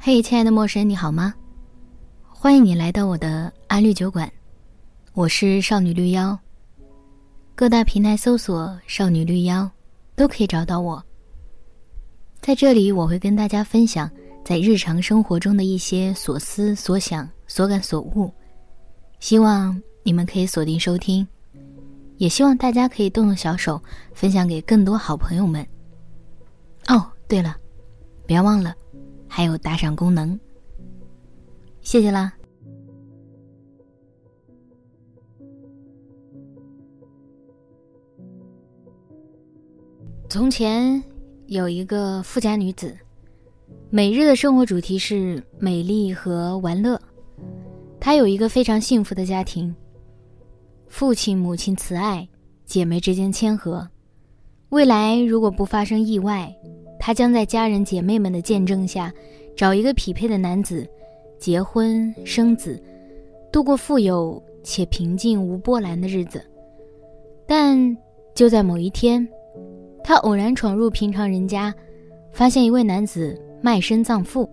嘿，亲爱的陌生人，你好吗？欢迎你来到我的安绿酒馆，我是少女绿妖。各大平台搜索“少女绿妖”，都可以找到我。在这里，我会跟大家分享在日常生活中的一些所思所想、所感所悟，希望你们可以锁定收听，也希望大家可以动动小手，分享给更多好朋友们。哦，对了，别忘了。还有打赏功能，谢谢啦。从前有一个富家女子，每日的生活主题是美丽和玩乐。她有一个非常幸福的家庭，父亲母亲慈爱，姐妹之间谦和。未来如果不发生意外。她将在家人姐妹们的见证下，找一个匹配的男子，结婚生子，度过富有且平静无波澜的日子。但就在某一天，她偶然闯入平常人家，发现一位男子卖身葬父。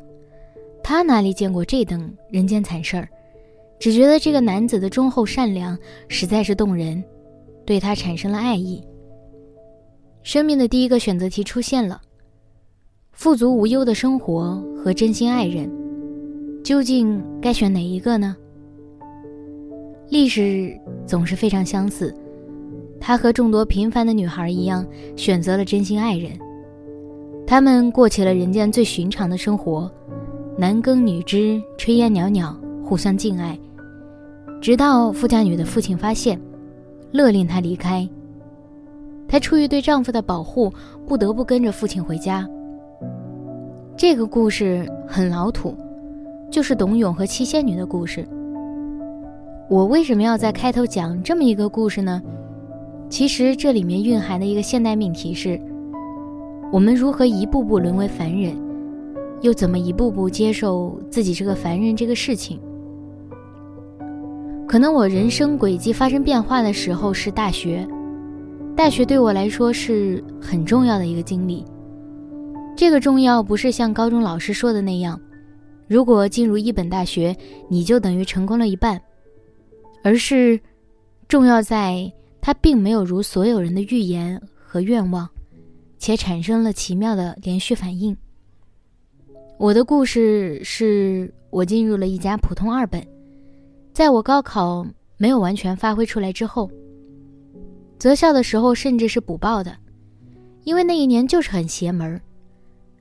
她哪里见过这等人间惨事儿，只觉得这个男子的忠厚善良实在是动人，对他产生了爱意。生命的第一个选择题出现了。富足无忧的生活和真心爱人，究竟该选哪一个呢？历史总是非常相似，她和众多平凡的女孩一样，选择了真心爱人。他们过起了人间最寻常的生活，男耕女织，炊烟袅袅，互相敬爱。直到富家女的父亲发现，勒令她离开。她出于对丈夫的保护，不得不跟着父亲回家。这个故事很老土，就是董永和七仙女的故事。我为什么要在开头讲这么一个故事呢？其实这里面蕴含的一个现代命题是：我们如何一步步沦为凡人，又怎么一步步接受自己这个凡人这个事情？可能我人生轨迹发生变化的时候是大学，大学对我来说是很重要的一个经历。这个重要不是像高中老师说的那样，如果进入一本大学，你就等于成功了一半，而是重要在它并没有如所有人的预言和愿望，且产生了奇妙的连续反应。我的故事是我进入了一家普通二本，在我高考没有完全发挥出来之后，择校的时候甚至是补报的，因为那一年就是很邪门儿。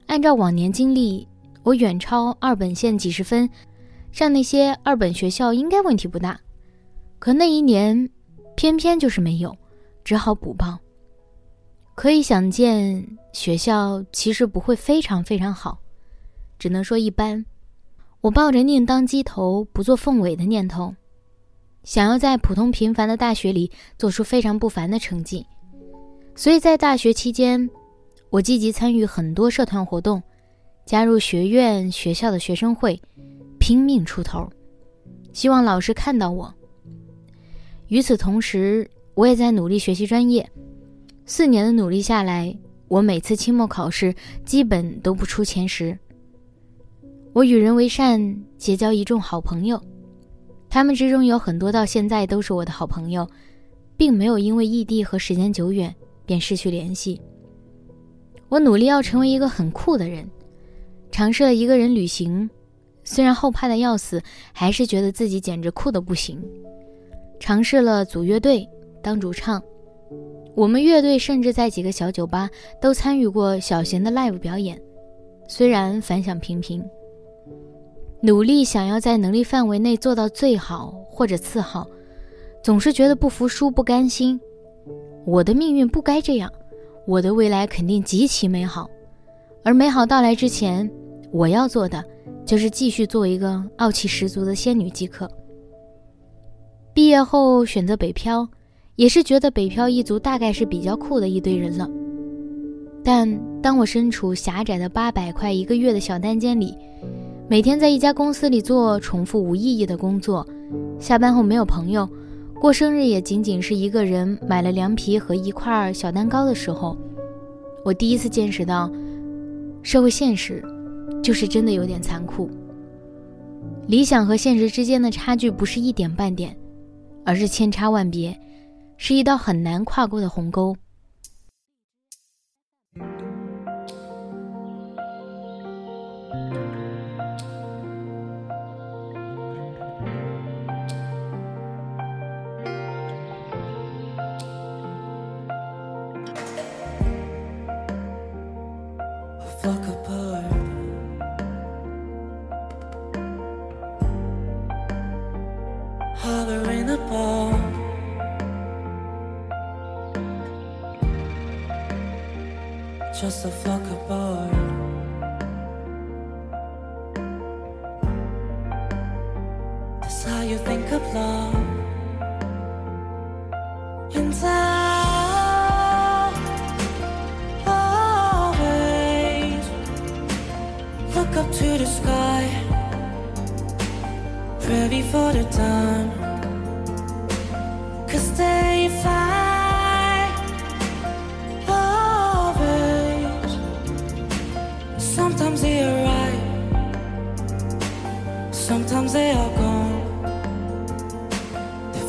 按照往年经历，我远超二本线几十分，上那些二本学校应该问题不大。可那一年，偏偏就是没有，只好补报。可以想见，学校其实不会非常非常好，只能说一般。我抱着宁当鸡头不做凤尾的念头，想要在普通平凡的大学里做出非常不凡的成绩，所以在大学期间。我积极参与很多社团活动，加入学院、学校的学生会，拼命出头，希望老师看到我。与此同时，我也在努力学习专业。四年的努力下来，我每次期末考试基本都不出前十。我与人为善，结交一众好朋友，他们之中有很多到现在都是我的好朋友，并没有因为异地和时间久远便失去联系。我努力要成为一个很酷的人，尝试了一个人旅行，虽然后怕的要死，还是觉得自己简直酷的不行。尝试了组乐队当主唱，我们乐队甚至在几个小酒吧都参与过小型的 live 表演，虽然反响平平。努力想要在能力范围内做到最好或者次好，总是觉得不服输不甘心，我的命运不该这样。我的未来肯定极其美好，而美好到来之前，我要做的就是继续做一个傲气十足的仙女即可。毕业后选择北漂，也是觉得北漂一族大概是比较酷的一堆人了。但当我身处狭窄的八百块一个月的小单间里，每天在一家公司里做重复无意义的工作，下班后没有朋友。过生日也仅仅是一个人买了凉皮和一块小蛋糕的时候，我第一次见识到社会现实就是真的有点残酷。理想和现实之间的差距不是一点半点，而是千差万别，是一道很难跨过的鸿沟。Just a flock apart. That's how you think of love. And I always look up to the sky, ready for the time.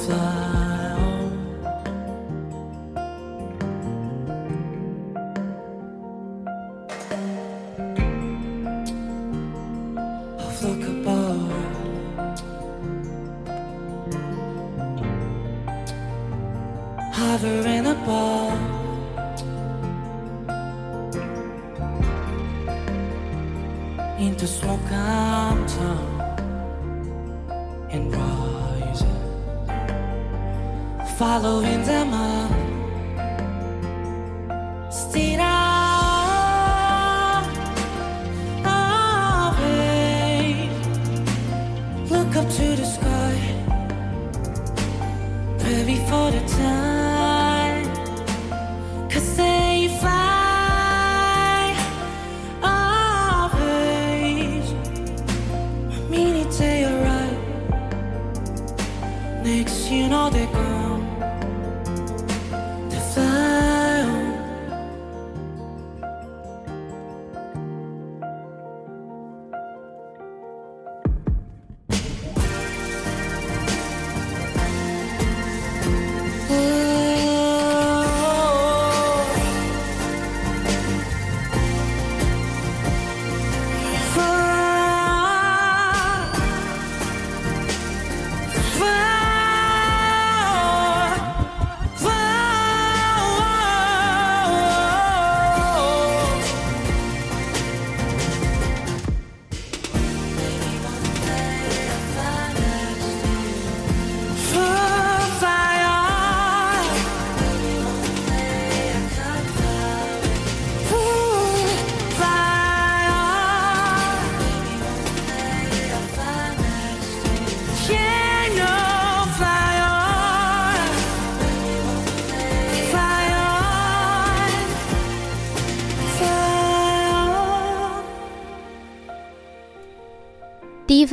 Fly Did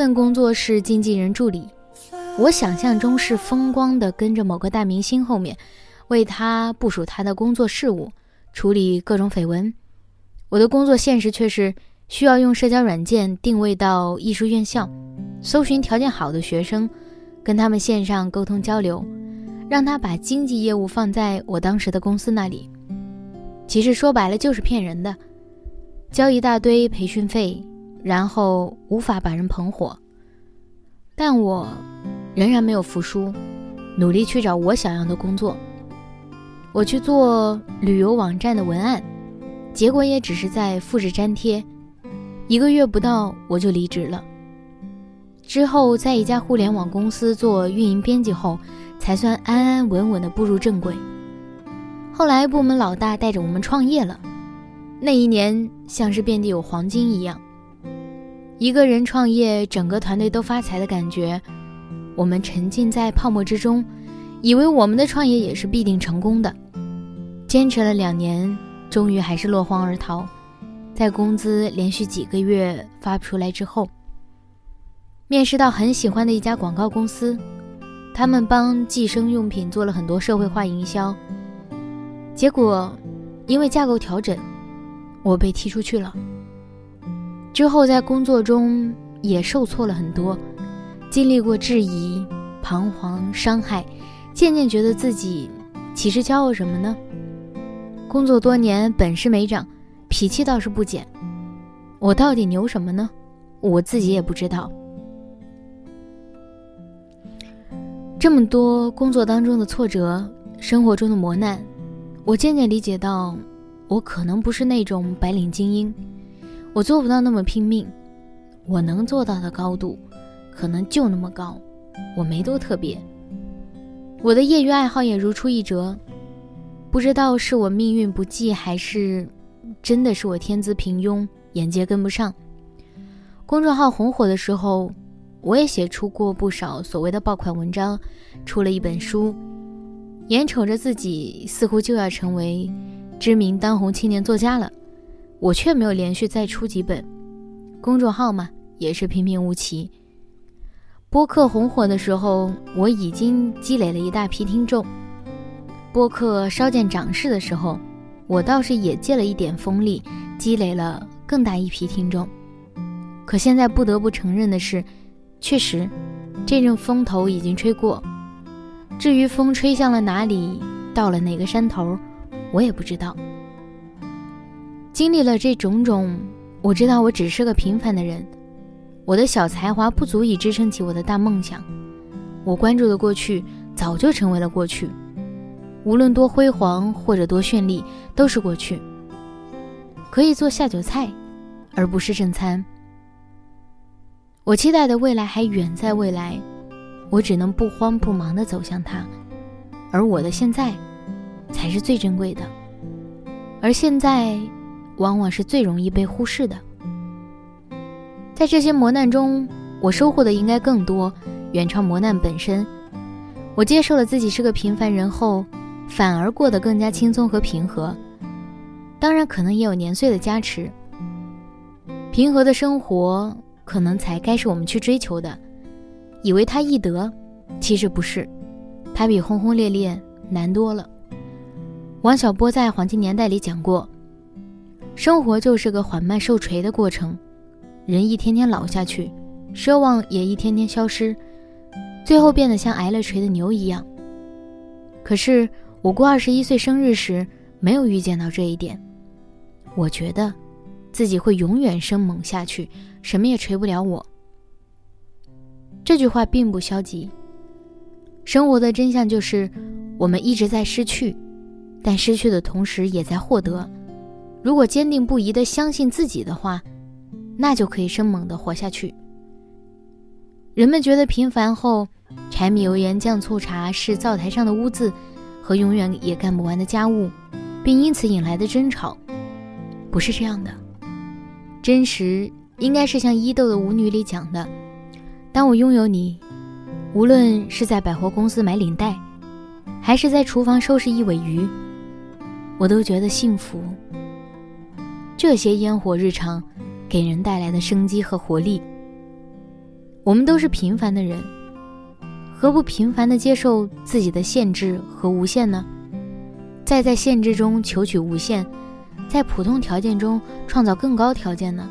份工作是经纪人助理，我想象中是风光的跟着某个大明星后面，为他部署他的工作事务，处理各种绯闻。我的工作现实却是需要用社交软件定位到艺术院校，搜寻条件好的学生，跟他们线上沟通交流，让他把经纪业务放在我当时的公司那里。其实说白了就是骗人的，交一大堆培训费，然后无法把人捧火。但我仍然没有服输，努力去找我想要的工作。我去做旅游网站的文案，结果也只是在复制粘贴，一个月不到我就离职了。之后在一家互联网公司做运营编辑后，才算安安稳稳的步入正轨。后来部门老大带着我们创业了，那一年像是遍地有黄金一样。一个人创业，整个团队都发财的感觉。我们沉浸在泡沫之中，以为我们的创业也是必定成功的。坚持了两年，终于还是落荒而逃。在工资连续几个月发不出来之后，面试到很喜欢的一家广告公司，他们帮计生用品做了很多社会化营销。结果，因为架构调整，我被踢出去了。之后在工作中也受挫了很多，经历过质疑、彷徨、伤害，渐渐觉得自己其实骄傲什么呢？工作多年，本事没长，脾气倒是不减，我到底牛什么呢？我自己也不知道。这么多工作当中的挫折，生活中的磨难，我渐渐理解到，我可能不是那种白领精英。我做不到那么拼命，我能做到的高度，可能就那么高，我没多特别。我的业余爱好也如出一辙，不知道是我命运不济，还是真的是我天资平庸，眼界跟不上。公众号红火的时候，我也写出过不少所谓的爆款文章，出了一本书，眼瞅着自己似乎就要成为知名当红青年作家了。我却没有连续再出几本，公众号嘛也是平平无奇。播客红火的时候，我已经积累了一大批听众；播客稍见涨势的时候，我倒是也借了一点风力，积累了更大一批听众。可现在不得不承认的是，确实，这阵风头已经吹过。至于风吹向了哪里，到了哪个山头，我也不知道。经历了这种种，我知道我只是个平凡的人，我的小才华不足以支撑起我的大梦想。我关注的过去早就成为了过去，无论多辉煌或者多绚丽，都是过去，可以做下酒菜，而不是正餐。我期待的未来还远在未来，我只能不慌不忙地走向它，而我的现在，才是最珍贵的，而现在。往往是最容易被忽视的。在这些磨难中，我收获的应该更多，远超磨难本身。我接受了自己是个平凡人后，反而过得更加轻松和平和。当然，可能也有年岁的加持。平和的生活，可能才该是我们去追求的。以为它易得，其实不是，它比轰轰烈烈难多了。王小波在《黄金年代》里讲过。生活就是个缓慢受锤的过程，人一天天老下去，奢望也一天天消失，最后变得像挨了锤的牛一样。可是我过二十一岁生日时没有预见到这一点，我觉得自己会永远生猛下去，什么也锤不了我。这句话并不消极，生活的真相就是我们一直在失去，但失去的同时也在获得。如果坚定不移地相信自己的话，那就可以生猛地活下去。人们觉得平凡后，柴米油盐酱醋茶是灶台上的污渍和永远也干不完的家务，并因此引来的争吵，不是这样的。真实应该是像伊豆的舞女里讲的：“当我拥有你，无论是在百货公司买领带，还是在厨房收拾一尾鱼，我都觉得幸福。”这些烟火日常，给人带来的生机和活力。我们都是平凡的人，何不平凡的接受自己的限制和无限呢？再在限制中求取无限，在普通条件中创造更高条件呢？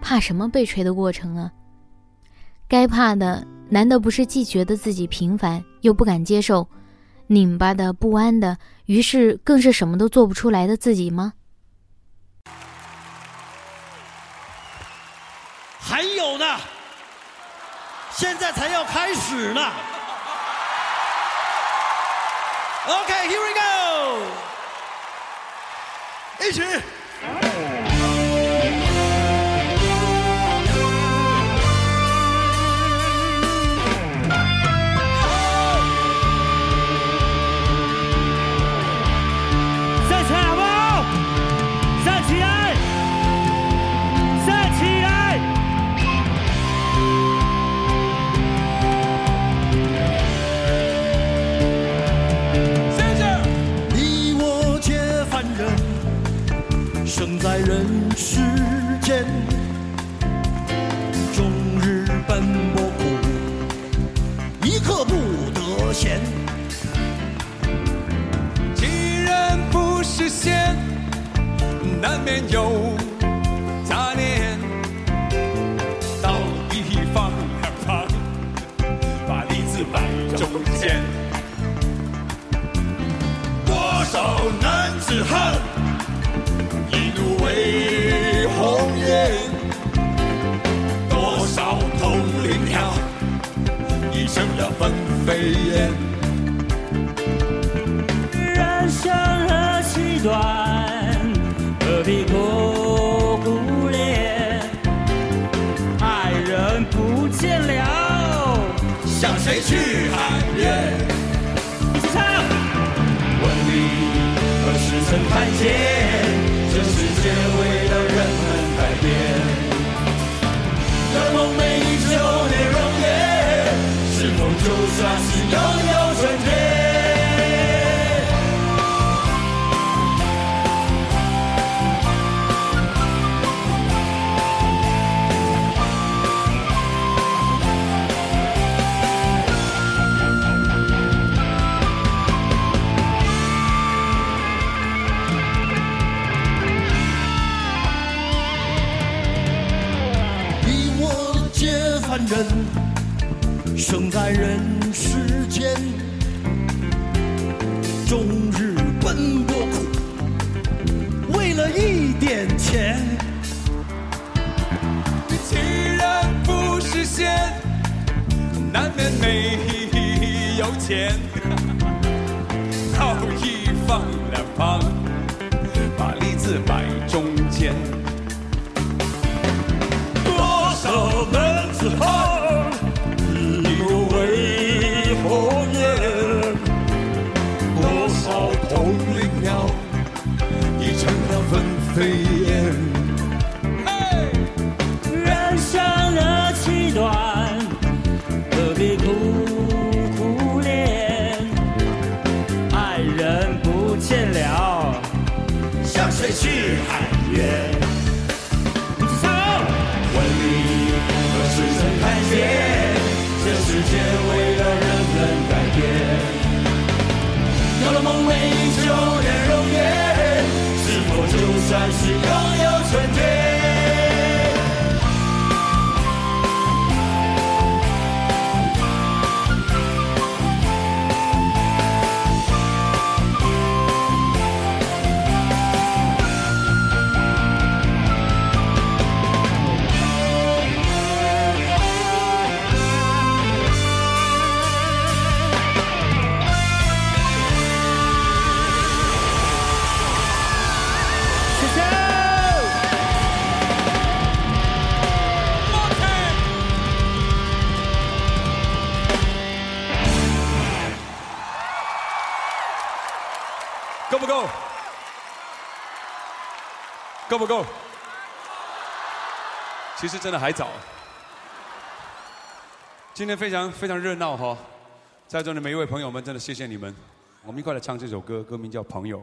怕什么被锤的过程啊？该怕的，难道不是既觉得自己平凡，又不敢接受，拧巴的不安的，于是更是什么都做不出来的自己吗？现在才要开始呢。OK，here we go，一起。飞燕人生何其短何必苦苦恋？爱人不见了向谁去喊冤一起唱。问你何时曾看见这世界为算是拥有春天？你我皆凡人，生在人世间，终日奔波苦，为了一点钱。既然不是仙，难免没有钱，好意放两旁，界为了人们改变？有了梦寐以求的容颜，是否就算是拥有春天？够不够？其实真的还早。今天非常非常热闹哈，在座的每一位朋友们，真的谢谢你们。我们一块来唱这首歌，歌名叫《朋友》。